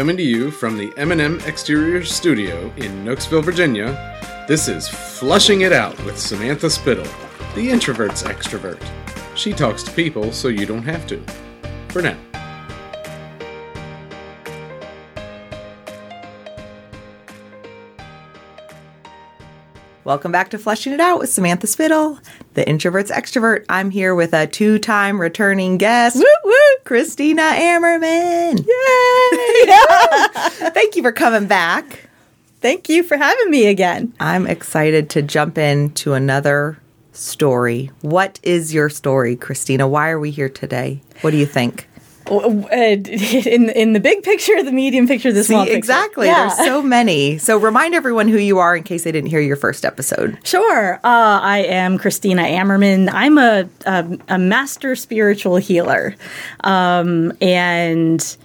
Coming to you from the M&M Exterior Studio in Knoxville, Virginia, this is Fleshing It Out with Samantha Spittle, the introvert's extrovert. She talks to people so you don't have to. For now. Welcome back to Fleshing It Out with Samantha Spittle, the introvert's extrovert. I'm here with a two-time returning guest, woo woo, Christina Ammerman. Yay! Thank you for coming back. Thank you for having me again. I'm excited to jump into another story. What is your story, Christina? Why are we here today? What do you think? Uh, in in the big picture, the medium picture, the small See, picture. exactly. Yeah. There's so many. So remind everyone who you are in case they didn't hear your first episode. Sure. Uh, I am Christina Ammerman. I'm a, a, a master spiritual healer. Um, and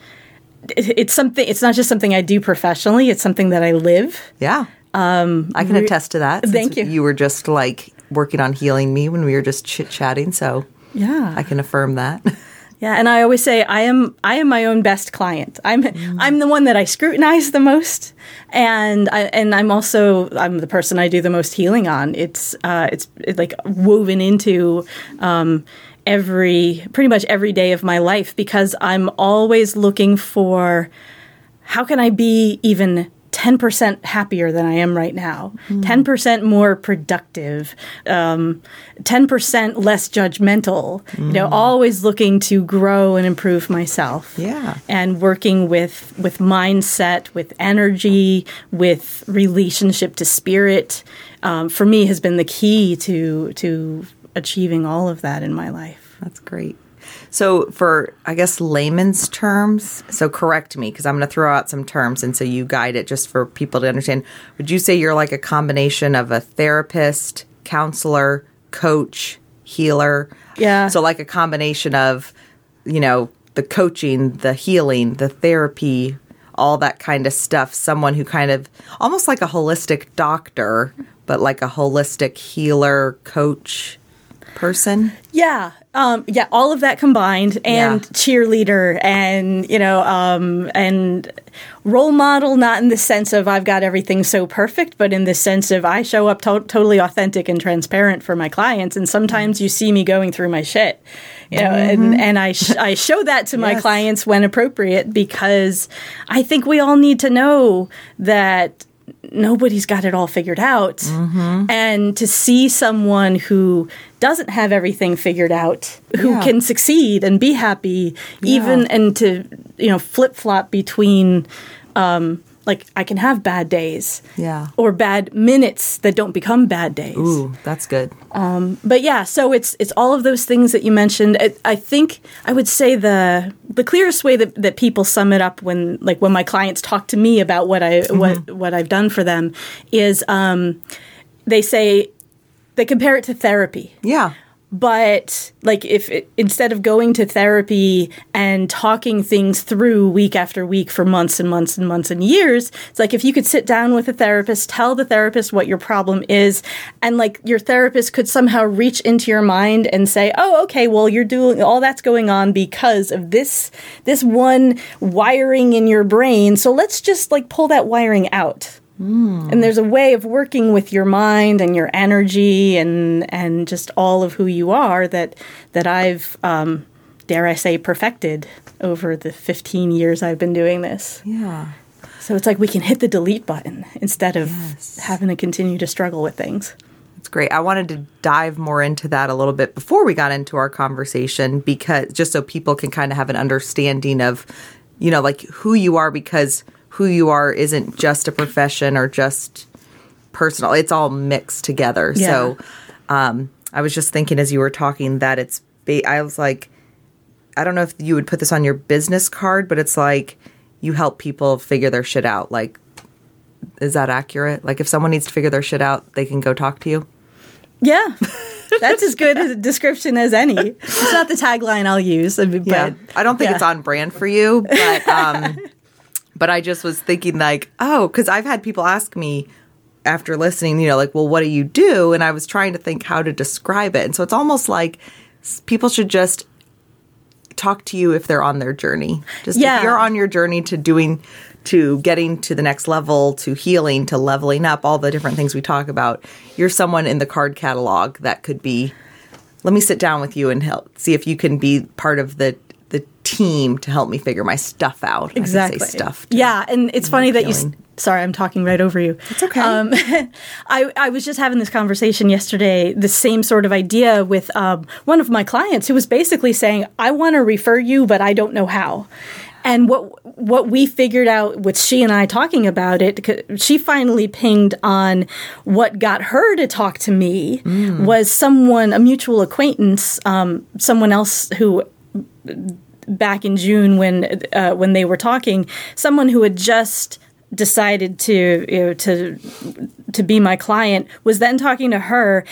it's something, it's not just something I do professionally, it's something that I live. Yeah. Um, I can attest to that. Thank you. You were just like working on healing me when we were just chit chatting, so Yeah. I can affirm that. Yeah, and I always say I am I am my own best client. I'm I'm the one that I scrutinize the most, and I and I'm also I'm the person I do the most healing on. It's uh, it's, it's like woven into um, every pretty much every day of my life because I'm always looking for how can I be even 10% happier than I am right now, 10% more productive, um, 10% less judgmental, you know, always looking to grow and improve myself. Yeah. And working with, with mindset, with energy, with relationship to spirit, um, for me has been the key to, to achieving all of that in my life. That's great. So, for I guess layman's terms, so correct me because I'm going to throw out some terms and so you guide it just for people to understand. Would you say you're like a combination of a therapist, counselor, coach, healer? Yeah. So, like a combination of, you know, the coaching, the healing, the therapy, all that kind of stuff. Someone who kind of almost like a holistic doctor, but like a holistic healer, coach person. Yeah, um, yeah, all of that combined, and Yeah. cheerleader, and you know, um, and role model. Not in the sense of I've got everything so perfect, but in the sense of I show up to- totally authentic and transparent for my clients. And sometimes you see me going through my shit, you know, and and I sh- I show that to my clients when appropriate because I think we all need to know that nobody's got it all figured out. And to see someone who doesn't have everything figured out, who Yeah. can succeed and be happy, even and to, you know, flip flop between, um, like, I can have bad days. Yeah. Or bad minutes that don't become bad days Ooh, that's good. but yeah, so it's it's all of those things that you mentioned. I, I think I would say the the clearest way that, that people sum it up when like when my clients talk to me about what I what what I've done for them is um, they say they compare it to therapy. Yeah. but like if it, instead of going to therapy and talking things through week after week for months and months and months and years it's like if you could sit down with a therapist tell the therapist what your problem is and like your therapist could somehow reach into your mind and say oh okay well you're doing all that's going on because of this this one wiring in your brain. So let's just like pull that wiring out and there's a way of working with your mind and your energy and and just all of who you are that that I've um, dare I say perfected over the 15 years I've been doing this. Yeah. So it's like we can hit the delete button instead of Yes. having to continue to struggle with things. It's great. I wanted to dive more into that a little bit before we got into our conversation because just so people can kind of have an understanding of, you know, like who you are because who you are isn't just a profession or just personal. It's all mixed together. Yeah. So um, I was just thinking as you were talking that it's, ba- I was like, I don't know if you would put this on your business card, but it's like you help people figure their shit out. Like, is that accurate? Like, if someone needs to figure their shit out, they can go talk to you? Yeah. That's as good a description as any. It's not the tagline I'll use, but Yeah, I don't think yeah. it's on brand for you, but um, but I just was thinking like, oh, because I've had people ask me after listening, you know, like, well, what do you do? And I was trying to think how to describe it, and so it's almost like people should just talk to you if they're on their journey. Just Yeah. if you're on your journey to doing to getting to the next level, to healing, to leveling up, all the different things we talk about. You're someone in the card catalog that could be let me sit down with you and help see if you can be part of the the team to help me figure my stuff out. I say exactly stuff. Yeah, and it's funny that you. s- Sorry, I'm talking right over you. It's okay. Um, I, I was just having this conversation yesterday, the same sort of idea with um, one of my clients who was basically saying, I want to refer you, but I don't know how. And what what we figured out with she and I talking about it, she finally pinged on what got her to talk to me was someone, a mutual acquaintance, um, someone else who back in June when uh, when they were talking, someone who had just decided to you know, to to be my client was then talking to her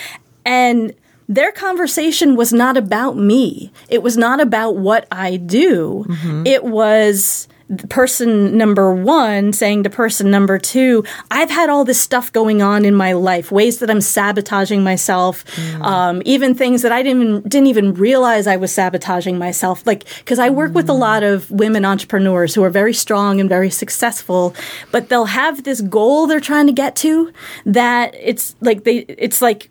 and their conversation was not about me. It was not about what I do. It was person number one saying to person number two, I've had all this stuff going on in my life, ways that I'm sabotaging myself, um, even things that I didn't even, didn't even realize I was sabotaging myself. Like, because I work with a lot of women entrepreneurs who are very strong and very successful, but they'll have this goal they're trying to get to that it's like they, it's like,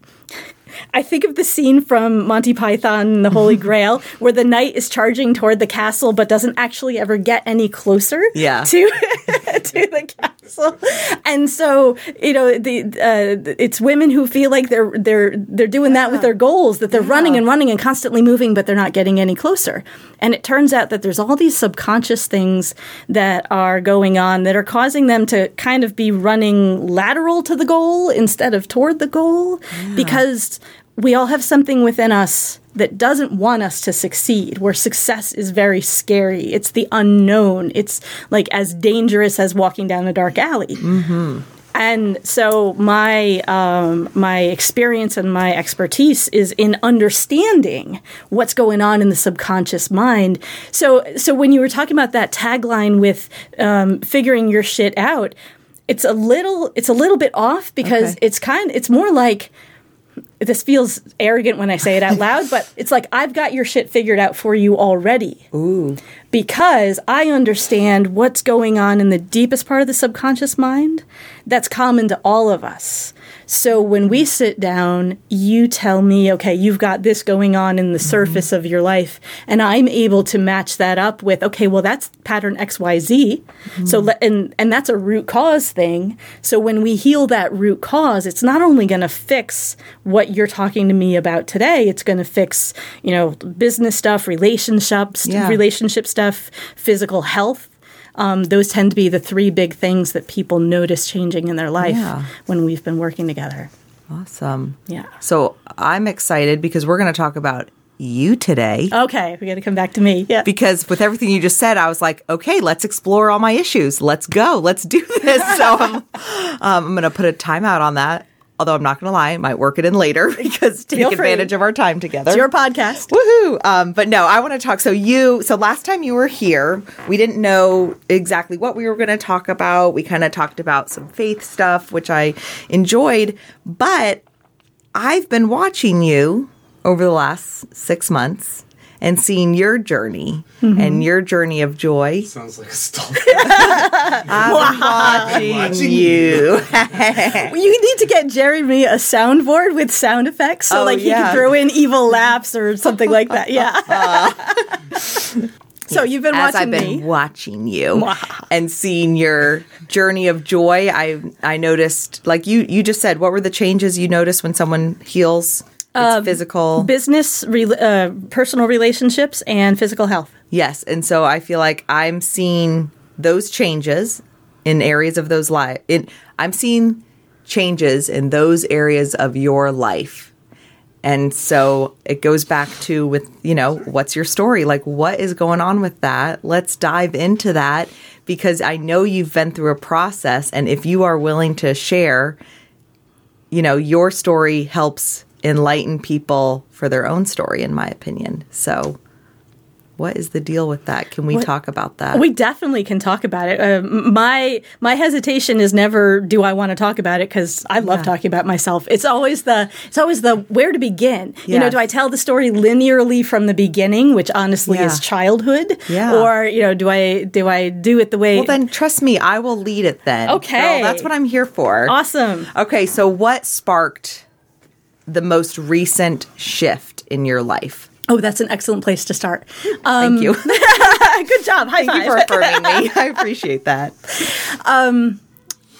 I think of the scene from Monty Python and the Holy Grail where the knight is charging toward the castle but doesn't actually ever get any closer Yeah. to to the castle. And so, you know, the uh, it's women who feel like they're they're they're doing that with their goals that they're running and running and constantly moving but they're not getting any closer. And it turns out that there's all these subconscious things that are going on that are causing them to kind of be running lateral to the goal instead of toward the goal because we all have something within us that doesn't want us to succeed, where success is very scary. It's the unknown. It's like as dangerous as walking down a dark alley. And so my um, my experience and my expertise is in understanding what's going on in the subconscious mind. So so when you were talking about that tagline with um, figuring your shit out, it's a little it's a little bit off because Okay. it's kind it's more like this feels arrogant when I say it out loud, but it's like I've got your shit figured out for you already. Ooh. Because I understand what's going on in the deepest part of the subconscious mind that's common to all of us. So when we sit down, you tell me, okay, you've got this going on in the mm-hmm. surface of your life, and I'm able to match that up with, okay, well that's pattern XYZ. Mm-hmm. So le- and and that's a root cause thing. So when we heal that root cause, it's not only going to fix what you're talking to me about today, it's going to fix, you know, business stuff, relationships, Yeah. relationship stuff, physical health. Um, those tend to be the three big things that people notice changing in their life Yeah. when we've been working together. Awesome. Yeah. So I'm excited because we're going to talk about you today. Okay, we got to come back to me. Yeah. because with everything you just said, I was like, okay, let's explore all my issues. Let's go. Let's do this. So I'm, um, I'm going to put a timeout on that. Although I'm not going to lie, I might work it in later because take Feel free. advantage of our time together. It's your podcast. Woohoo! Um, but no, I want to talk. So you, so last time you were here, we didn't know exactly what we were going to talk about. We kind of talked about some faith stuff, which I enjoyed. But I've been watching you over the last six months and seeing your journey and mm-hmm. your journey of joy. Sounds like a stalker. Watching, Watching you. You need to get Jeremy a soundboard with sound effects, so Oh, like he yeah. can throw in evil laughs or something like that. Yeah. Uh, so you've been as watching I've been me. watching you and seeing your journey of joy, I I noticed like you you just said what were the changes you noticed when someone heals? It's physical. Business, re- uh, personal relationships, and physical health. yes, and so I feel like I'm seeing those changes in areas of those life. In I'm seeing changes in those areas of your life. And so it goes back to with, you know, what's your story? Like what is going on with that? Let's dive into that because I know you've been through a process and if you are willing to share, you know, your story helps enlighten people for their own story in my opinion. So what is the deal with that? Can we talk about that? We definitely can talk about it. Uh, my my hesitation is never do I want to talk about it because I love Yeah. talking about myself. It's always the it's always the where to begin. You know, do I tell the story linearly from the beginning, which honestly Yeah. is childhood, Yeah. or you know, do I do I do it the way? well, then trust me, I will lead it then. Okay. Girl, that's what I'm here for. awesome. Okay, so what sparked the most recent shift in your life? Oh, that's an excellent place to start. Thank you. Good job. High Thank you for affirming me. I appreciate that.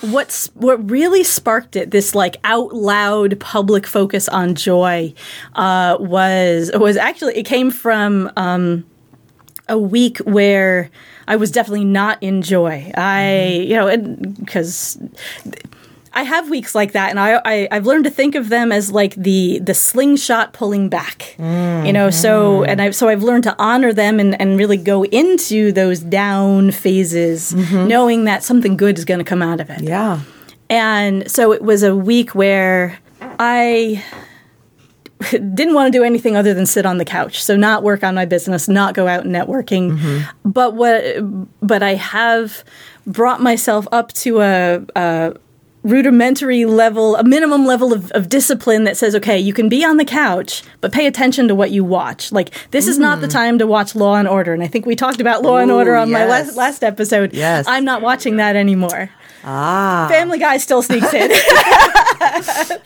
what's what really sparked it this like out loud public focus on joy uh, was was actually it came from um, a week where I was definitely not in joy. I you know because. I have weeks like that, and I, I I've learned to think of them as like the the slingshot pulling back, you know. So mm-hmm. and I so I've learned to honor them and, and really go into those down phases, mm-hmm. knowing that something good is going to come out of it. Yeah. And so it was a week where I didn't want to do anything other than sit on the couch. So not work on my business, not go out networking. Mm-hmm. But what but I have brought myself up to a, a rudimentary level, a minimum level of, of discipline that says, okay, you can be on the couch, but pay attention to what you watch. Like this is not the time to watch Law and Order. And I think we talked about Law and Order on my last, last episode. Yes. I'm not watching that anymore. Ah. Family Guy still sneaks in.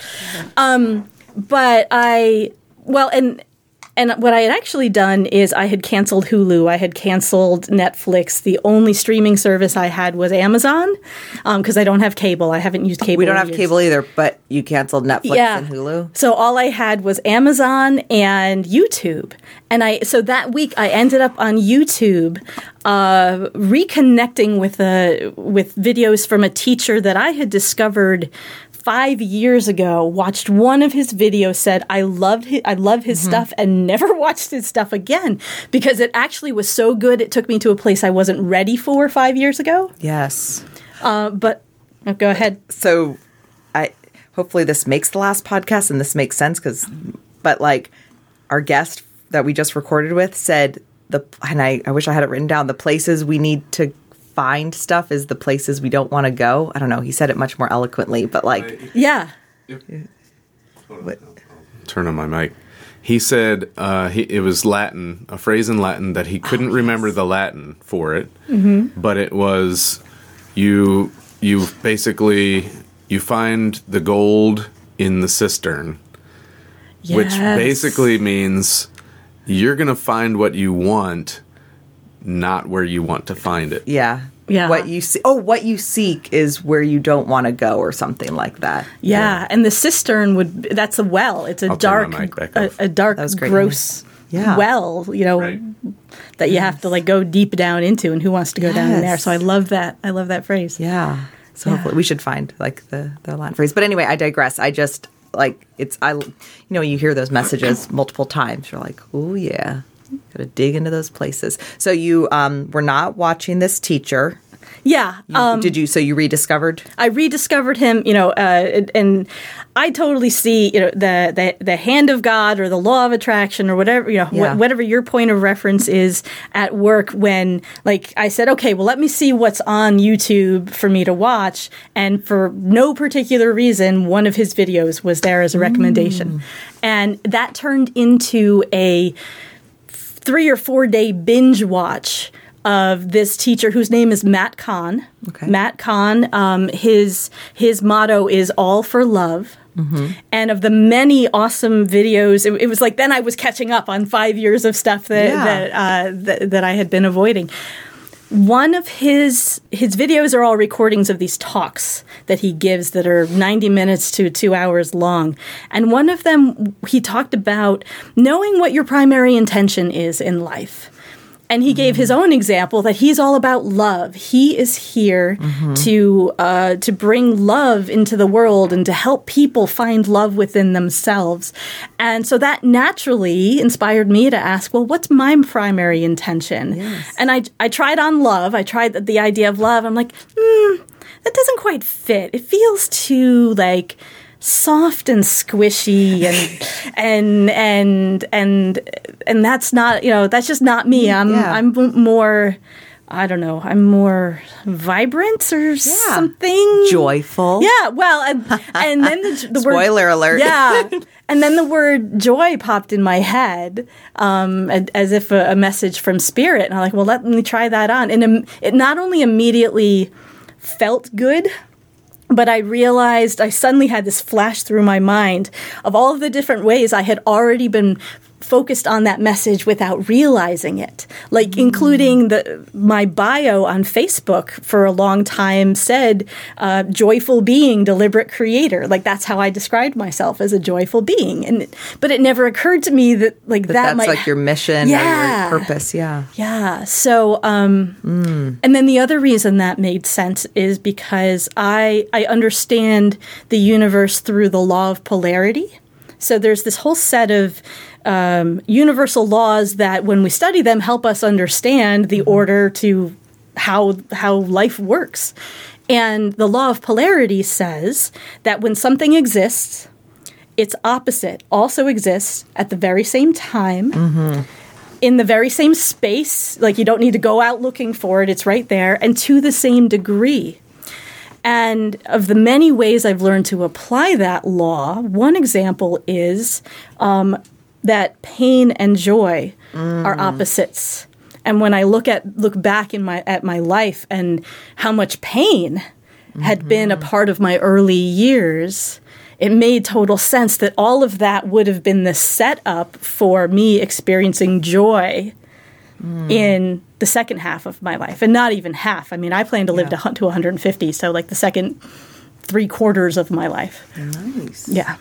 um, but I well, and and what I had actually done is I had canceled Hulu, I had canceled Netflix. The only streaming service I had was Amazon because I don't have cable. I haven't used cable. We don't have years. cable either, but you canceled Netflix and Hulu. So all I had was Amazon and YouTube. And I so that week I ended up on YouTube uh, reconnecting with a with videos from a teacher that I had discovered five years ago. Watched one of his videos, said I loved his, I love his stuff, and never watched his stuff again because it actually was so good. It took me to a place I wasn't ready for five years ago. Yes. Uh, but oh, go ahead. So I hopefully this makes the last podcast and this makes sense cuz but like our guest that we just recorded with said the and I, I wish I had it written down the places we need to find stuff is the places we don't want to go. I don't know. He said it much more eloquently, but like Yeah. Turn on my mic. He said uh, he, it was Latin, a phrase in Latin that he couldn't remember the Latin for it, but it was you. You basically you find the gold in the cistern, which basically means you're gonna find what you want, not where you want to find it. yeah. Yeah. What you see Oh, what you seek is where you don't want to go or something like that. Yeah, and the cistern would that's a well. It's a I'll dark my mic back a, a dark That was great, gross Yeah. well, you know, Right. that you have to like go deep down into and who wants to go down in there. So I love that. I love that phrase. Yeah. So Yeah. hopefully we should find like the the Latin phrase. But anyway, I digress. I just like it's I you know you hear those messages multiple times. You're like, oh yeah, got to dig into those places. So you um were not watching this teacher. Yeah. You- Um, Did you? So you rediscovered? I rediscovered him, you know, uh, and- I totally see, you know, the, the the hand of God or the law of attraction or whatever, you know, wh- whatever your point of reference is at work. When, like, I said, okay, well, let me see what's on YouTube for me to watch, and for no particular reason, one of his videos was there as a recommendation, and that turned into a three or four day binge watch of this teacher whose name is Matt Kahn. Okay. Matt Kahn, um, his his motto is all for love. And of the many awesome videos, it, it was like then I was catching up on five years of stuff that Yeah. that, uh, that that I had been avoiding. One of his his videos are all recordings of these talks that he gives that are 90 minutes to 2 hours long. And one of them he talked about knowing what your primary intention is in life. And he gave his own example that he's all about love. He is here to uh, to bring love into the world and to help people find love within themselves. And so that naturally inspired me to ask, well, what's my primary intention? And I I tried on love. I tried the, the idea of love. I'm like, hmm, that doesn't quite fit. It feels too like soft and squishy and and and and and that's not you know that's just not me i'm Yeah. i'm more i don't know i'm more vibrant or something Joyful. yeah well and and then the, the word Spoiler alert. yeah. And then the word joy popped in my head um, as if a, a message from spirit. And I'm like, well, let me try that on. And it not only immediately felt good, but I realized I suddenly had this flash through my mind of all of the different ways I had already been focused on that message without realizing it like including the my bio on facebook for a long time said uh, joyful being deliberate creator like that's how i described myself as a joyful being and but it never occurred to me that like that That's might like your mission Yeah. or your purpose. Yeah. yeah. So, um, and then the other reason that made sense is because I I understand the universe through the law of polarity. So there's this whole set of um, universal laws that, when we study them, help us understand the order to how how life works. And the law of polarity says that when something exists, its opposite also exists at the very same time in the very same space. Like you don't need to go out looking for it, it's right there, and to the same degree. And of the many ways I've learned to apply that law, one example is um, that pain and joy are opposites. And when I look at look back in my at my life and how much pain had been a part of my early years, it made total sense that all of that would have been the setup for me experiencing joy in the second half of my life, and not even half. I mean, I plan to live to, to 150, so like the second three quarters of my life. Nice. Yeah.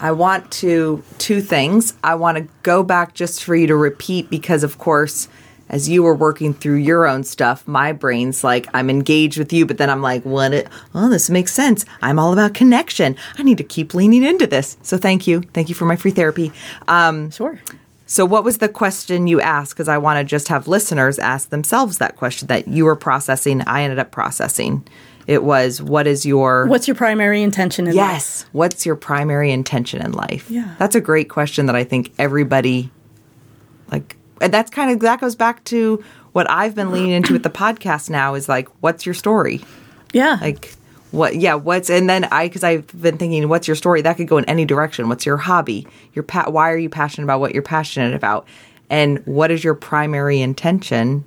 I want to two things. I want to go back just for you to repeat because of course as you were working through your own stuff, my brain's like I'm engaged with you, but then I'm like, what it oh, this makes sense. I'm all about connection. I need to keep leaning into this. So thank you. Thank you for my free therapy. Um Sure. so what was the question you asked because I want to just have listeners ask themselves that question that you were processing, I ended up processing. It was what is your What's your primary intention in life? Yes. What's your primary intention in life? Yeah. That's a great question that I think everybody like and that's kind of that goes back to what I've been leaning into with the podcast now is like what's your story? Yeah. Like what yeah, what's and then I cuz I've been thinking what's your story? That could go in any direction. What's your hobby? Your pa- why are you passionate about what you're passionate about? And what is your primary intention?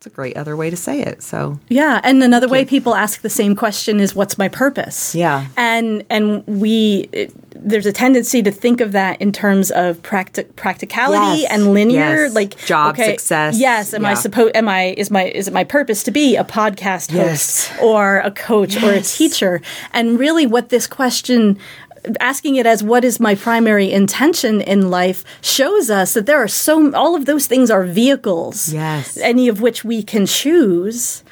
It's a great other way to say it. So, Yeah, and another way people ask the same question is what's my purpose? Yeah. And and we it, there's a tendency to think of that in terms of practic- practicality Yes. and linear Yes. like Job success. Yes, am I Yeah. supposed am I is my is it my purpose to be a podcast Yes. host or a coach or a teacher? And really what this question asking it as what is my primary intention in life shows us that there are so all of those things are vehicles Yes. any of which we can choose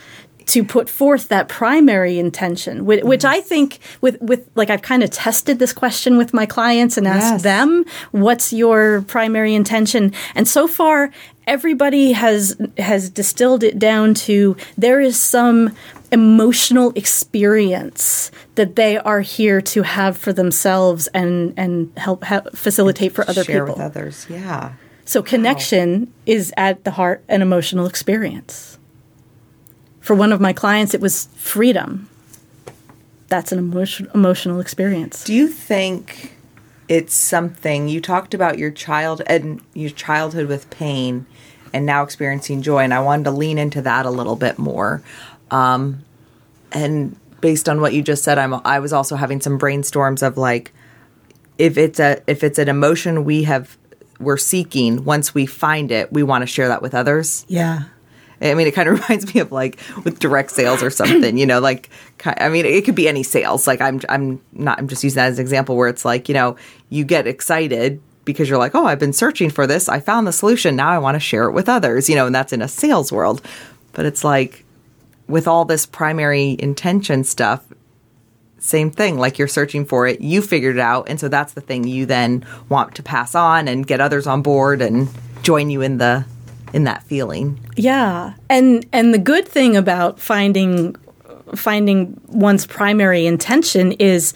to put forth that primary intention which, which Mm-hmm. i think with with like i've kind of tested this question with my clients and asked Yes. them what's your primary intention and so far everybody has has distilled it down to there is some emotional experience that they are here to have for themselves and and help ha- facilitate for other share people with others. Yeah. so connection is at the heart an emotional experience. For one of my clients, it was freedom. That's an emotion, emotional experience. Do you think it's something you talked about your child and your childhood with pain and now experiencing joy and I wanted to lean into that a little bit more. Um and based on what you just said I'm I was also having some brainstorms of like if it's a if it's an emotion we have we're seeking once we find it we want to share that with others Yeah. I mean, it kind of reminds me of like with direct sales or something, you know, like, I mean, it could be any sales. Like I'm, I'm not, I'm just using that as an example where it's like, you know, you get excited because you're like, oh, I've been searching for this. I found the solution. Now I want to share it with others, you know, and that's in a sales world. But it's like with all this primary intention stuff, same thing. Like you're searching for it, you figured it out. And so that's the thing you then want to pass on and get others on board and join you in the, in that feeling. Yeah. And and the good thing about finding finding one's primary intention is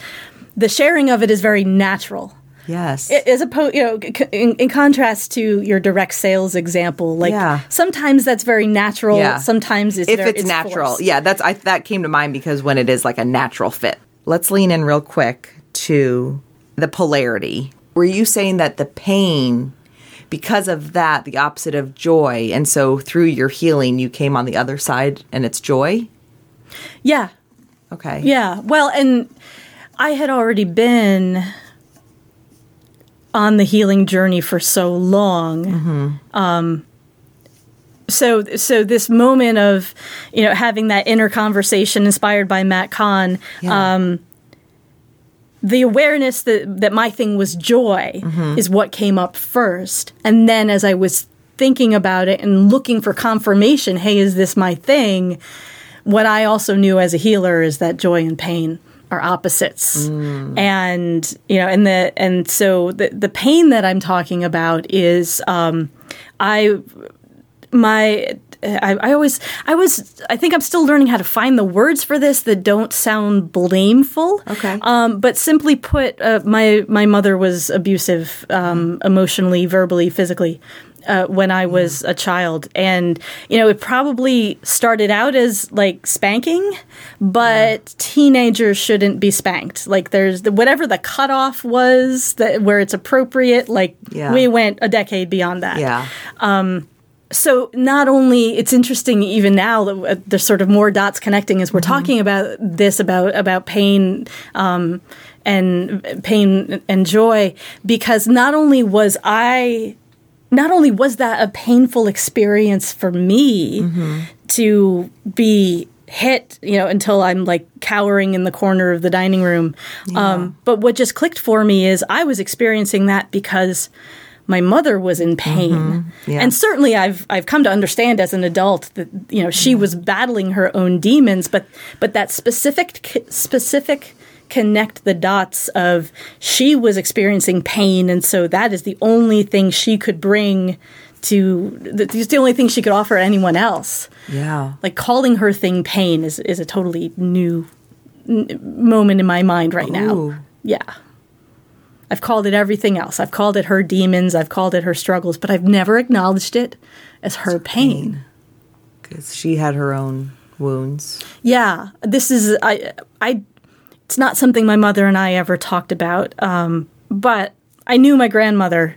the sharing of it is very natural Yes. as opposed, you know, in, in contrast to your direct sales example, like Yeah. sometimes that's very natural. Yeah. Sometimes it's if very, it's, natural. forced. Yeah, that's I that came to mind because when it is like a natural fit. Let's lean in real quick to the polarity. Were you saying that the pain because of that the opposite of joy and so through your healing you came on the other side and it's joy? yeah, Okay. yeah. Well, and I had already been on the healing journey for so long. Um, so, so this moment of you know having that inner conversation inspired by Matt Kahn. Yeah. Um, the awareness that that my thing was joy is what came up first. And then as i was thinking about it and looking for confirmation hey is this my thing? What i also knew as a healer is that joy and pain are opposites. And you know and the and so the the pain that i'm talking about is um i my I, I always I was I think I'm still learning how to find the words for this that don't sound blameful. Okay. Um, but simply put, uh, my my mother was abusive, um, emotionally, verbally, physically. Uh, when I was a child, and you know, it probably started out as like spanking, but teenagers shouldn't be spanked. Like, there's the, whatever the cutoff was that where it's appropriate. Like, Yeah. we went a decade beyond that Yeah. So not only it's interesting even now that uh, there's sort of more dots connecting as we're talking about this about about pain um, and pain and joy because not only was I not only was that a painful experience for me to be hit you know until i'm like cowering in the corner of the dining room um, but what just clicked for me is i was experiencing that because my mother was in mm-hmm. pain Yeah. and certainly i've i've come to understand as an adult that you know she was battling her own demons but but that specific specific connect the dots of she was experiencing pain and so that is the only thing she could bring to that's the only thing she could offer anyone else Yeah. like calling her thing pain is is a totally new n- moment in my mind right now. Yeah. I've called it everything else. I've called it her demons, I've called it her struggles, but I've never acknowledged it as her pain. Cuz she had her own wounds. Yeah, this is I I it's not something my mother and I ever talked about. Um, but I knew my grandmother.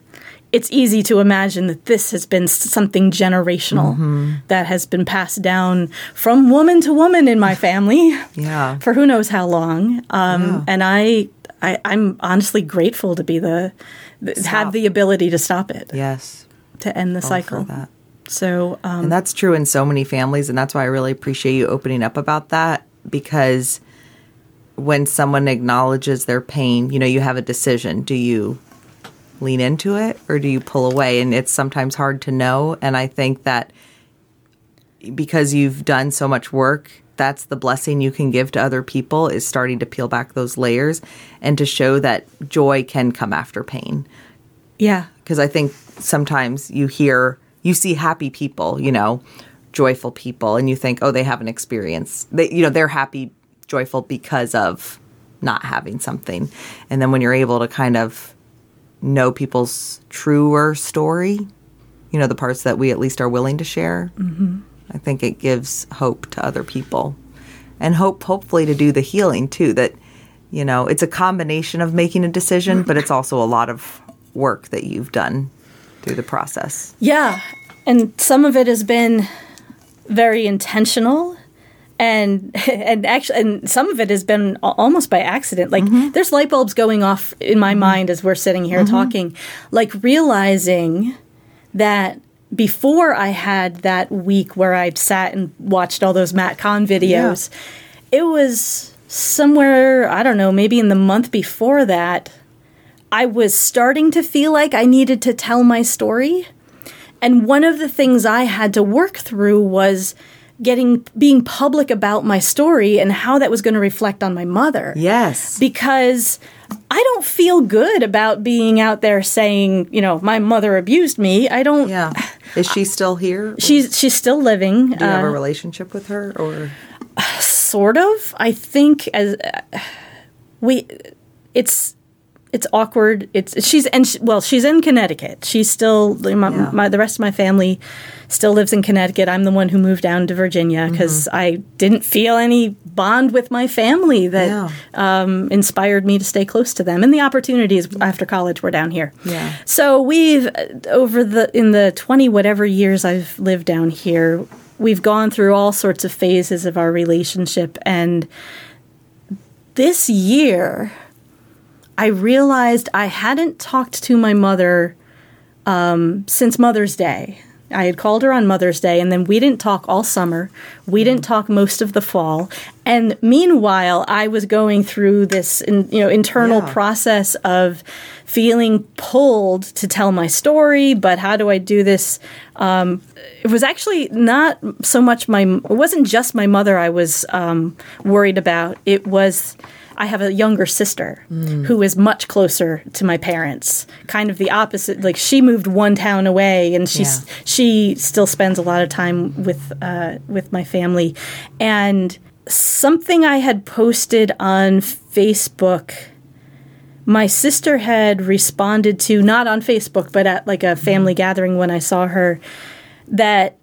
It's easy to imagine that this has been something generational that has been passed down from woman to woman in my family Yeah. for who knows how long. Um, Yeah. And I, I, I'm honestly grateful to be the, the have the ability to stop it, Yes. to end the All cycle. So, um, And that's true in so many families. And that's why I really appreciate you opening up about that because when someone acknowledges their pain, you know, you have a decision. Do you lean into it or do you pull away? And it's sometimes hard to know. And I think that because you've done so much work, that's the blessing you can give to other people is starting to peel back those layers and to show that joy can come after pain. Yeah, because I think sometimes you hear you see happy people, you know, joyful people, and you think, oh, they have an experience. They, you know, they're happy, joyful because of not having something, and then when you're able to kind of know people's truer story, you know, the parts that we at least are willing to share, mm-hmm. I think it gives hope to other people, and hope, hopefully, to do the healing too. That you know, it's a combination of making a decision, but it's also a lot of work that you've done through the process. Yeah, and some of it has been very intentional, and and actually, and some of it has been almost by accident. Like mm-hmm. there's light bulbs going off in my mm-hmm. mind as we're sitting here mm-hmm. talking, like realizing that before I had that week where I'd sat and watched all those Matt Kahn videos, it was somewhere I don't know, maybe in the month before that. I was starting to feel like I needed to tell my story. And one of the things I had to work through was getting being public about my story and how that was going to reflect on my mother. Yes. Because I don't feel good about being out there saying, you know, my mother abused me. I don't yeah. Is she still here? She's she's still living. Do you have a uh, relationship with her or sort of. I think as uh, we, it's it's awkward. It's she's and she, well, she's in Connecticut. She's still my, Yeah. my the rest of my family still lives in Connecticut. I'm the one who moved down to Virginia because I didn't feel any bond with my family that Yeah. um, inspired me to stay close to them. And the opportunities after college were down here. Yeah. So we've over the in the 20 whatever years I've lived down here, we've gone through all sorts of phases of our relationship and this year I realized I hadn't talked to my mother um, since Mother's Day. I had called her on Mother's Day, and then we didn't talk all summer. We didn't talk most of the fall. And meanwhile, I was going through this, in, you know, internal Yeah. process of feeling pulled to tell my story. But how do I do this? Um, it was actually not so much my. It wasn't just my mother I was um, worried about. It was I have a younger sister who is much closer to my parents. Kind of the opposite. Like she moved one town away, and she's Yeah. she still spends a lot of time with uh, with my family. And something I had posted on Facebook. My sister had responded to not on Facebook, but at like a family gathering when I saw her, that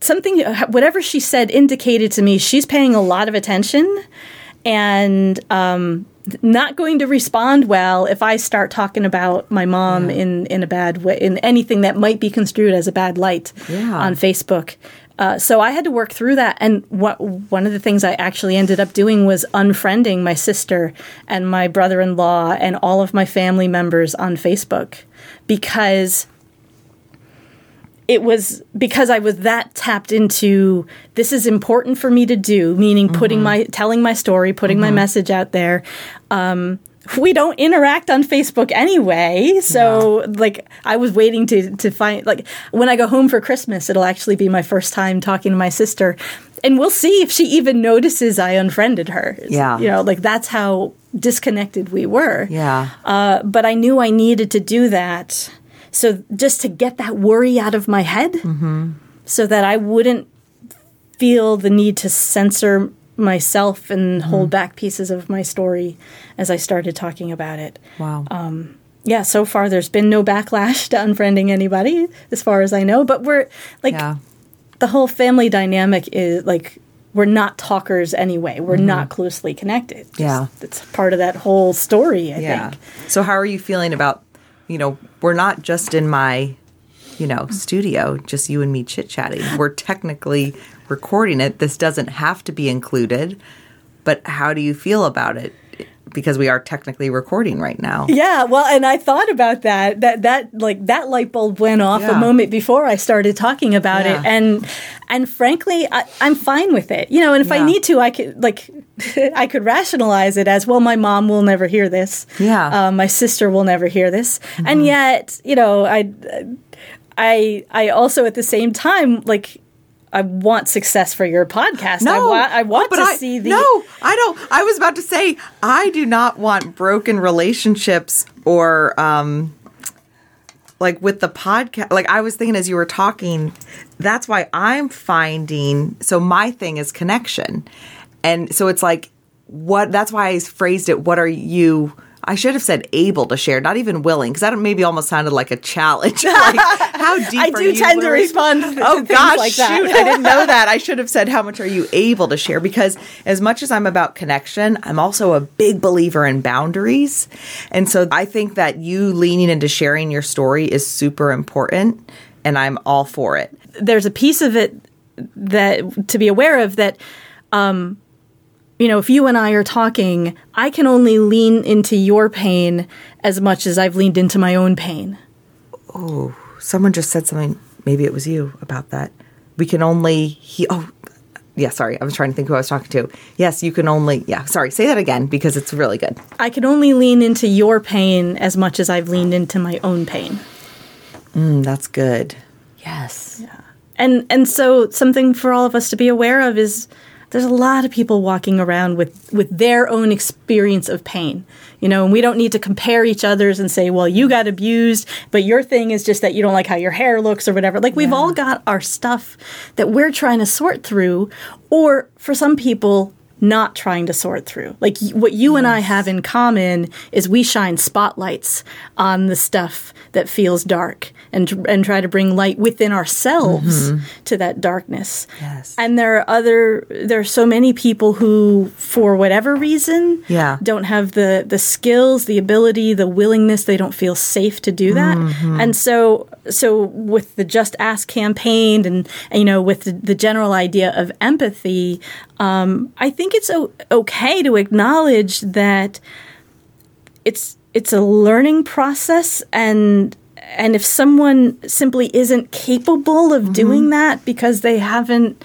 something whatever she said indicated to me she's paying a lot of attention and um, not going to respond well if I start talking about my mom in in a bad way in anything that might be construed as a bad light Yeah. on Facebook. Uh, so I had to work through that, and what one of the things I actually ended up doing was unfriending my sister and my brother-in-law and all of my family members on Facebook because it was because I was that tapped into this is important for me to do, meaning putting my telling my story, putting my message out there. Um, we don't interact on Facebook anyway, so like I was waiting to to find like when I go home for Christmas, it'll actually be my first time talking to my sister, and we'll see if she even notices I unfriended her. Yeah. you know, like that's how disconnected we were Yeah. uh, but I knew I needed to do that. So just to get that worry out of my head, mm-hmm. so that I wouldn't feel the need to censor myself and mm-hmm. hold back pieces of my story as I started talking about it. wow. Um, yeah, so far there's been no backlash to unfriending anybody, as far as I know. But we're like yeah. the whole family dynamic is like we're not talkers anyway. We're mm-hmm. not closely connected. Just- Yeah. it's part of that whole story. I Yeah. think. So how are you feeling about, you know, we're not just in my, you know, studio, just you and me chit chatting. We're technically recording it. This doesn't have to be included, but how do you feel about it? Because we are technically recording right now. Yeah, well, and I thought about that. That that like that light bulb went off Yeah. a moment before I started talking about Yeah. it, and and frankly, I, I'm fine with it. You know, and if I need to, I could like I could rationalize it as well. My mom will never hear this. Yeah. Mm-hmm. uh, my sister will never hear this, and yet, you know, I I I also at the same time like. I want success for your podcast. I want, I want but to I- see the. No, I don't. I was about to say I do not want broken relationships or um like with the podcast. Like I was thinking as you were talking, that's why I'm finding. So my thing is connection, and so it's like what. That's why I phrased it. What are you? I should have said able to share, not even willing, because that maybe almost sounded like a challenge. like, how deep I do tend to respond to oh gosh, like that. shoot! I didn't know that. I should have said how much are you able to share? Because as much as I'm about connection, I'm also a big believer in boundaries, and so I think that you leaning into sharing your story is super important, and I'm all for it. there's a piece of it that to be aware of that um you know if you and I are talking I can only lean into your pain as much as I've leaned into my own pain Oh, Someone just said something. Maybe it was you about that. We can only he. Oh, yeah. Sorry, I was trying to think who I was talking to. Yes, you can only. Yeah. Sorry. Say that again because it's really good. I can only lean into your pain as much as I've leaned into my own pain Mm, that's good. Yes. Yeah. and and so something for all of us to be aware of is there's a lot of people walking around with with their own experience of pain you know and we don't need to compare each other's and say well you got abused but your thing is just that you don't like how your hair looks or whatever. Like we've all got our stuff that we're trying to sort through or for some people not trying to sort through. Like y- what you and I have in common is we shine spotlights on the stuff that feels dark and and try to bring light within ourselves mm-hmm. to that darkness. Yes. And there are other there are so many people who for whatever reason Yeah. don't have the the skills, the ability, the willingness, they don't feel safe to do that. Mm-hmm. And so so with the Just Ask campaign and, you know with the, the general idea of empathy, um, I think it's o- okay to acknowledge that it's it's a learning process and and if someone simply isn't capable of doing that because they haven't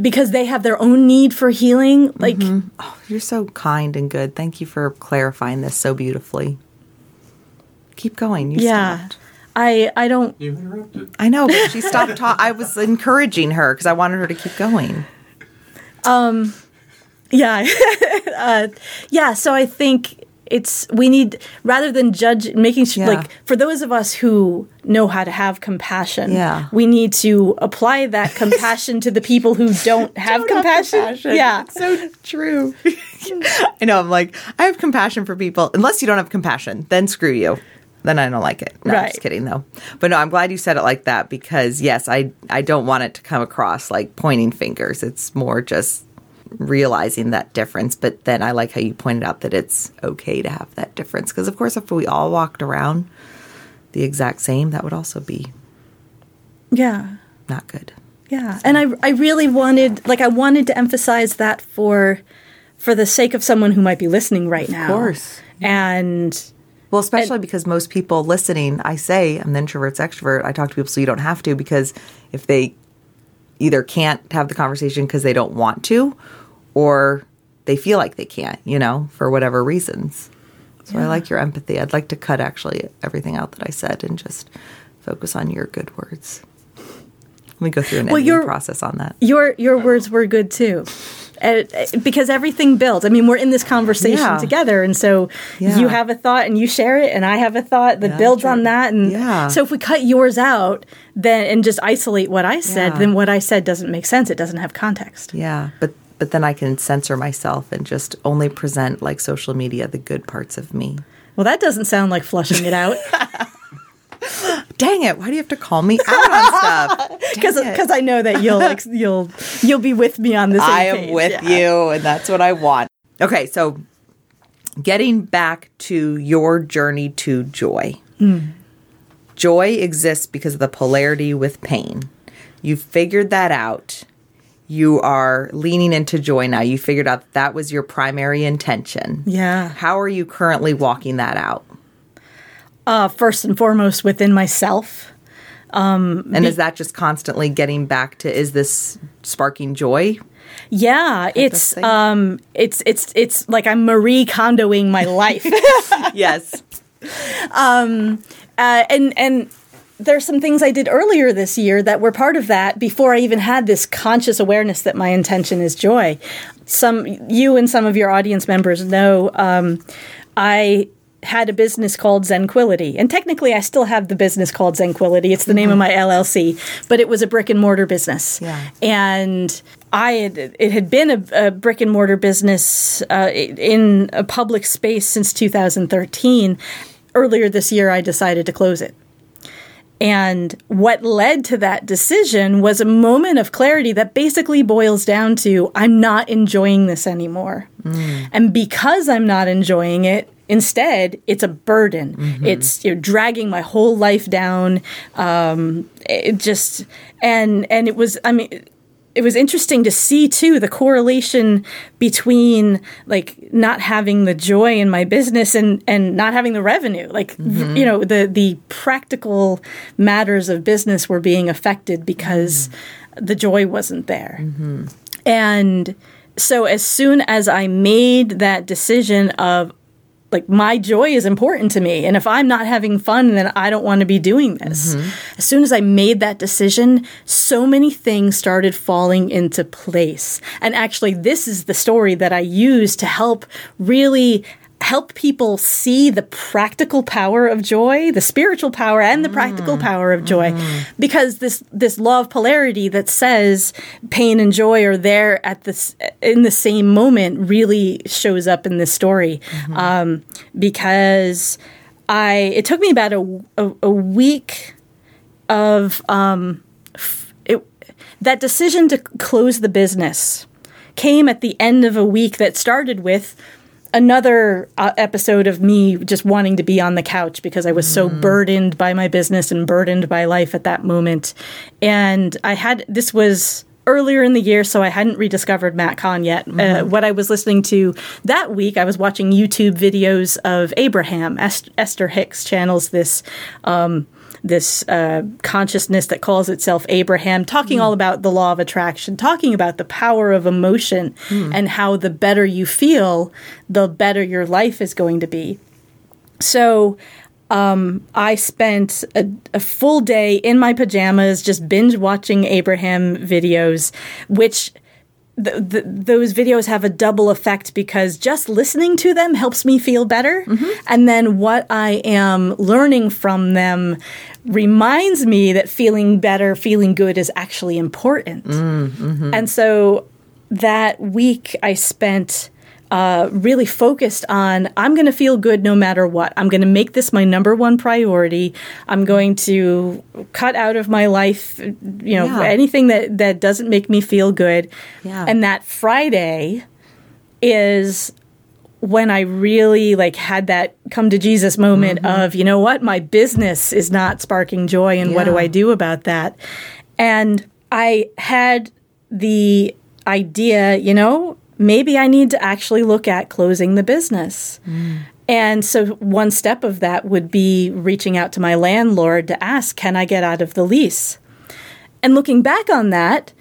because they have their own need for healing like You're so kind and good. Thank you for clarifying this so beautifully. Keep going. You yeah stopped. i i don't You interrupted. I know, but she stopped talking. I was encouraging her because I wanted her to keep going. Um, yeah uh, yeah so i think it's we need rather than judge making sure Yeah. like for those of us who know how to have compassion Yeah. we need to apply that compassion to the people who don't have compassion. yeah so true. I know. I'm like, I have compassion for people. Unless you don't have compassion, then screw you. Then I don't like it. No, I'm just kidding though. But no, I'm glad you said it like that because yes, I I don't want it to come across like pointing fingers. It's more just realizing that difference. But then I like how you pointed out that it's okay to have that difference because of course if we all walked around the exact same, that would also be yeah not good. Yeah, and I I really wanted like I wanted to emphasize that for for the sake of someone who might be listening right now. Of course. And Well, especially because most people listening, I say I'm the introvert's extrovert. I talk to people so you don't have to because if they either can't have the conversation because they don't want to or they feel like they can't, you know, for whatever reasons. So I like your empathy. I'd like to cut actually everything out that I said and just focus on your good words. Let me go through an Well, editing process on that. your your words were good too. Uh, because everything builds. I mean, we're in this conversation Yeah. together, and so Yeah. you have a thought and you share it, and I have a thought that Yeah, builds on that. And so, if we cut yours out, then and just isolate what I said, then what I said doesn't make sense. It doesn't have context. Yeah, but but then I can censor myself and just only present like social media the good parts of me. Well, that doesn't sound like fleshing it out. Dang it! Why do you have to call me out on stuff? Because because I know that you'll like, you'll you'll be with me on this. I am with you, and that's what I want. Okay, so getting back to your journey to joy. Joy exists because of the polarity with pain. You figured that out. You are leaning into joy now. You figured out that, that was your primary intention. Yeah. How are you currently walking that out? Uh, first and foremost, within myself. And is that just constantly getting back to is this sparking joy? Yeah, it's um, it's it's it's like I'm Marie Kondoing my life. yes. Um, uh, and and there's some things I did earlier this year that were part of that before I even had this conscious awareness that my intention is joy. Some you and some of your audience members know um, I had a business called Zenquility, and technically I still have the business called Zenquility. It's the name of my LLC, but it was a brick and mortar business, Yeah. and I had, it had been a, a brick and mortar business uh, in a public space since 2013. Earlier this year, I decided to close it. And what led to that decision was a moment of clarity that basically boils down to I'm not enjoying this anymore. And because I'm not enjoying it, instead, it's a burden. Mm-hmm. It's you know, dragging my whole life down. Um, it just and and it was I mean it was interesting to see too the correlation between like not having the joy in my business and and not having the revenue. Like v- mm-hmm. you know the the practical matters of business were being affected because mm-hmm. the joy wasn't there. And so as soon as i made that decision of like my joy is important to me. And if i'm not having fun then i don't want to be doing this. Mm-hmm. As soon as i made that decision so many things started falling into place. And actually this is the story that i use to help really help people see the practical power of joy, the spiritual power and the practical power of joy. Because this this law of polarity that says pain and joy are there at this in the same moment really shows up in this story. Um, because I it took me about a, a, a week of um, it, that decision to close the business came at the end of a week that started with another uh, episode of me just wanting to be on the couch because I was so burdened by my business and burdened by life at that moment. And I had this was earlier in the year, so I hadn't rediscovered Matt Kahn yet. Uh, what I was listening to that week, I was watching YouTube videos of Abraham. Est- Esther Hicks channels this. Um, this uh, consciousness that calls itself Abraham, talking all about the law of attraction, talking about the power of emotion and how the better you feel, the better your life is going to be. So um, I spent a, a full day in my pajamas just binge watching Abraham videos, which th- th- those videos have a double effect because just listening to them helps me feel better. Mm-hmm. And then what I am learning from them reminds me that feeling better, feeling good is actually important. Mm, mm-hmm. And so that week I spent uh, really focused on I'm going to feel good no matter what. I'm going to make this my number one priority. I'm going to cut out of my life, you know, Yeah. anything that that doesn't make me feel good. Yeah. And that Friday is when I really like had that come to Jesus moment of, you know what, my business is not sparking joy and what do I do about that? And I had the idea, you know, maybe I need to actually look at closing the business. And so one step of that would be reaching out to my landlord to ask, can I get out of the lease? And looking back on that,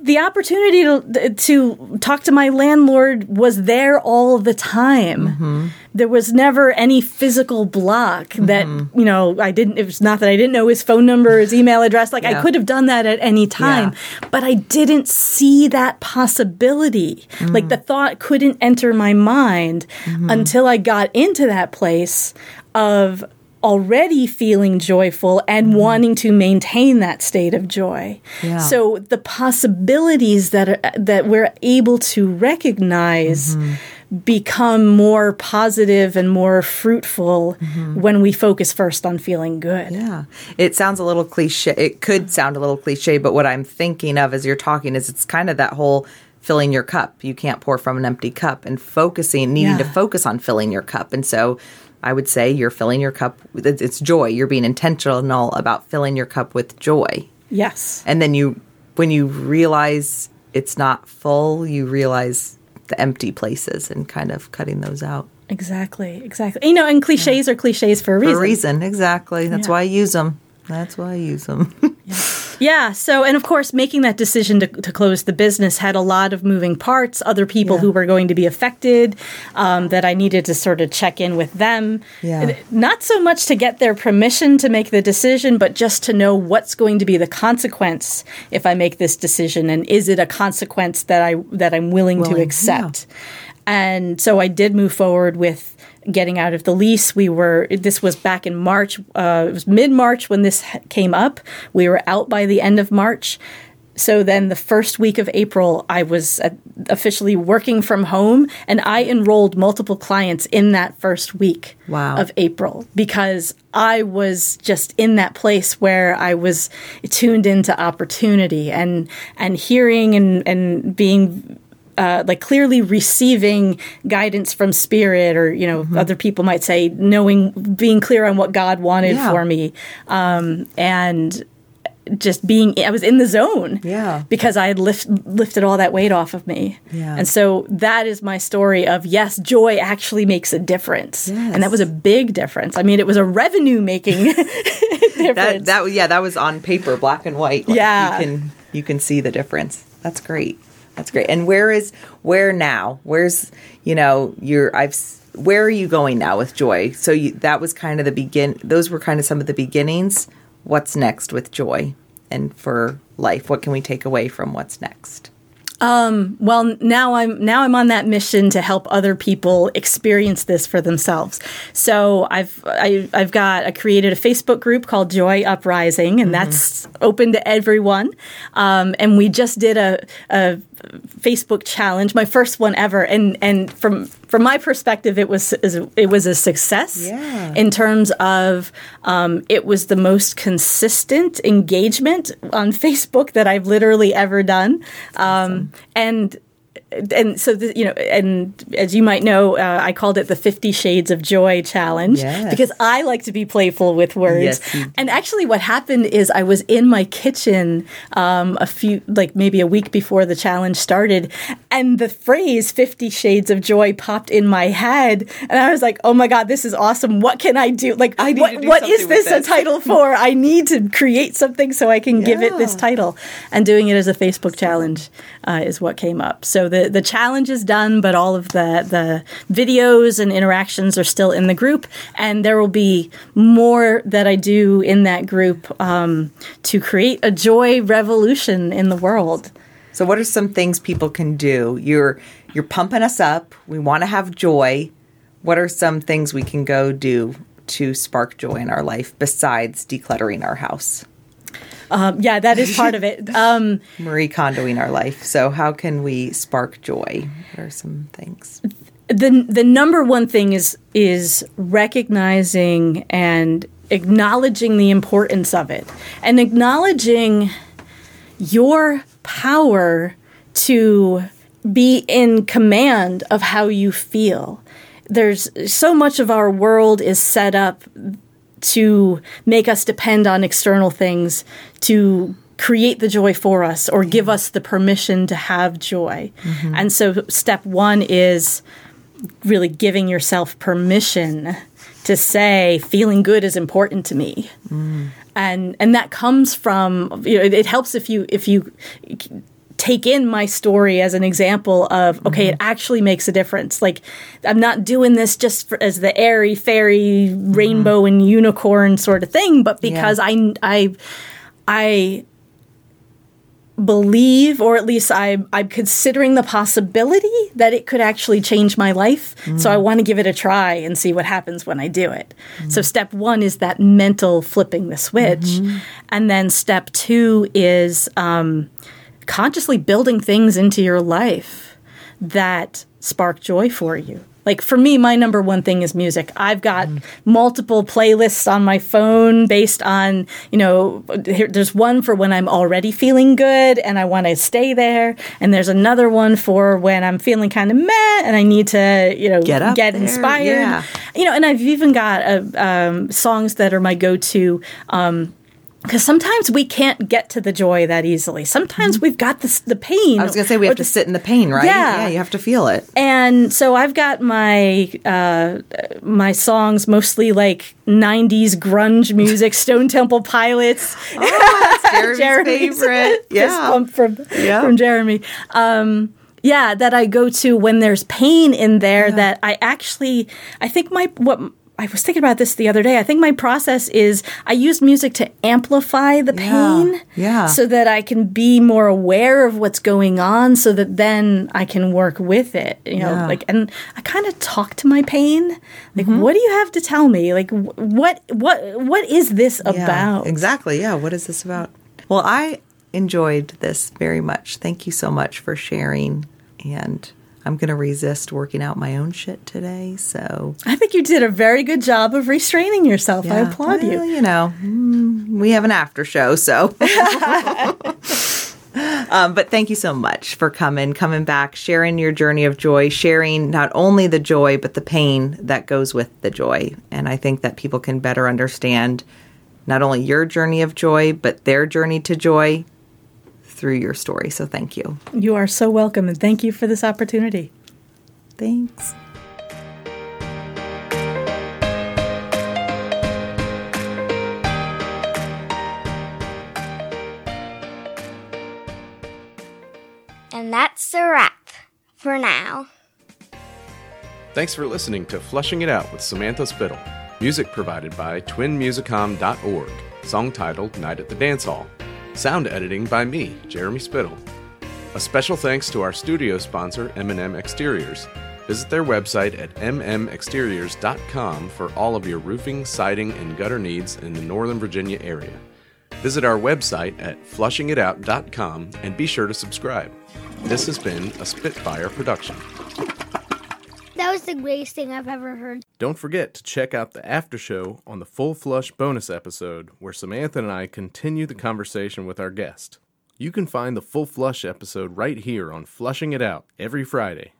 the opportunity to, to talk to my landlord was there all the time. Mm-hmm. There was never any physical block that, mm-hmm. you know, I didn't, it was not that I didn't know his phone number, his email address. Like I could have done that at any time, but I didn't see that possibility. Mm. Like the thought couldn't enter my mind mm-hmm. until I got into that place of already feeling joyful and mm-hmm. wanting to maintain that state of joy. Yeah. So the possibilities that are, that we're able to recognize mm-hmm. become more positive and more fruitful mm-hmm. when we focus first on feeling good. Yeah. It sounds a little cliche. It could sound a little cliche, but what I'm thinking of as you're talking is it's kind of that whole filling your cup. You can't pour from an empty cup and focusing, needing to focus on filling your cup. And so I would say you're filling your cup. with- It's joy. You're being intentional about filling your cup with joy. Yes. And then you, when you realize it's not full, you realize the empty places and kind of cutting those out. Exactly. Exactly. You know, and cliches are cliches for a reason. For a reason, exactly. That's Yeah. why I use them. That's why I use them. Yeah. So, and of course, making that decision to, to close the business had a lot of moving parts, other people Yeah. who were going to be affected, um, that I needed to sort of check in with them. Yeah. Not so much to get their permission to make the decision, but just to know what's going to be the consequence if I make this decision, and is it a consequence that I that I'm willing, Willing, to yeah. accept? And so I did move forward with getting out of the lease. We were, this was back in March. Uh, it was mid March when this came up. We were out by the end of March. So then the first week of April, I was uh, officially working from home and I enrolled multiple clients in that first week Wow. of April because I was just in that place where I was tuned into opportunity and and hearing and and being uh, like clearly receiving guidance from spirit or you know other people might say knowing being clear on what God wanted Yeah. for me. Um, and just being I was in the zone Yeah. because I had lift, lifted all that weight off of me. Yeah. and so that is my story of yes joy actually makes a difference. And that was a big difference. I mean it was a revenue making difference. that that yeah that was on paper black and white. Like, Yeah. you can you can see the difference. That's great that's great. And where is where now? Where's you know you're i've where are you going now with joy? So you, that was kind of the begin those were kind of some of the beginnings. What's next with joy and for life? What can we take away from what's next? Well now i'm now i'm on that mission to help other people experience this for themselves. So i've I, i've got i created a facebook group called joy uprising and that's open to everyone. Um, and we just did a, a Facebook challenge, my first one ever, and and from from my perspective, it was it was a success Yeah. in terms of um, it was the most consistent engagement on Facebook that I've literally ever done, um, and and so the, you know, and as you might know, uh, I called it the Fifty Shades of Joy challenge Yes. because I like to be playful with words. Yes, and actually, what happened is I was in my kitchen um, a few, like maybe a week before the challenge started, and the phrase Fifty Shades of Joy popped in my head, and I was like, "Oh my god, this is awesome! What can I do? Like, I what do what is something with this a title for? I need to create something so I can give it this title." And doing it as a Facebook challenge uh, is what came up. So the the challenge is done, but all of the the videos and interactions are still in the group, and there will be more that I do in that group um, to create a joy revolution in the world. So what are some things people can do? You're you're pumping us up. We want to have joy. What are some things we can go do to spark joy in our life besides decluttering our house? Um, yeah, that is part of it. Um, Marie Kondoing our life. So how can we spark joy? What are some things? the the number one thing is is recognizing and acknowledging the importance of it and acknowledging your power to be in command of how you feel there's so much of our world is set up to make us depend on external things to create the joy for us or give us the permission to have joy. Mm-hmm. And so step 1 is really giving yourself permission to say feeling good is important to me. Mm. And and that comes from you know it, it helps if you if you take in my story as an example of okay it mm-hmm. actually makes a difference. Like i'm not doing this just for, as the airy fairy mm-hmm. rainbow and unicorn sort of thing but because i i i believe or at least I, i'm considering the possibility that it could actually change my life. So i mm. want to give it a try and see what happens when i do it. So mm. step one is that mental flipping the switch. Mm-hmm. And then step two is um, consciously building things into your life that spark joy for you. Like for me, my number one thing is music. I've got multiple playlists on my phone based on, you know, here, there's one for when I'm already feeling good and I want to stay there. And there's another one for when I'm feeling kind of meh and I need to, you know, Get get inspired. yeah. You know, and I've even got uh, um, songs that are my go to. Um, because sometimes we can't get to the joy that easily. Sometimes we've got the, the pain. Mm-hmm. I was going to say we have to sit in the pain, right? Yeah. Yeah, you have to feel it. and so I've got my uh, my songs mostly like '90s grunge music, Stone Temple Pilots, Jeremy's favorite. Yeah. from Yeah. from Jeremy. Um, yeah, that I go to when there's pain in there. That I actually, I think my what. I was thinking about this the other day. I think my process is I use music to amplify the pain Yeah. so that I can be more aware of what's going on so that then I can work with it. You know, Yeah. like and I kind of talk to my pain. Like Mm-hmm. what do you have to tell me? Like what what what is this Yeah, about? Exactly. Yeah. What is this about? Well, I enjoyed this very much. Thank you so much for sharing. And I'm going to resist working out my own shit today. So I think you did a very good job of restraining yourself. I applaud Well, you. You know, mm, we have an after show, so. um, but thank you so much for coming, coming back, sharing your journey of joy, sharing not only the joy, but the pain that goes with the joy. And I think that people can better understand not only your journey of joy, but their journey to joy through your story. So thank you. You are so welcome and thank you for this opportunity. Thanks. And that's a wrap for now. Thanks for listening to Fleshing It Out with Samantha Spittle. Music provided by twinmusicom.org. Song titled Night at the Dance Hall. Sound editing by me, Jeremy Spittle. A special thanks to our studio sponsor, M&M Exteriors. Visit their website at mmexteriors.com for all of your roofing, siding, and gutter needs in the Northern Virginia area. Visit our website at fleshingitout.com and be sure to subscribe. This has been a Spitfire production. That was the greatest thing I've ever heard. Don't forget to check out the after show on the Full Flush bonus episode where Samantha and I continue the conversation with our guest. You can find the Full Flush episode right here on Fleshing It Out every Friday.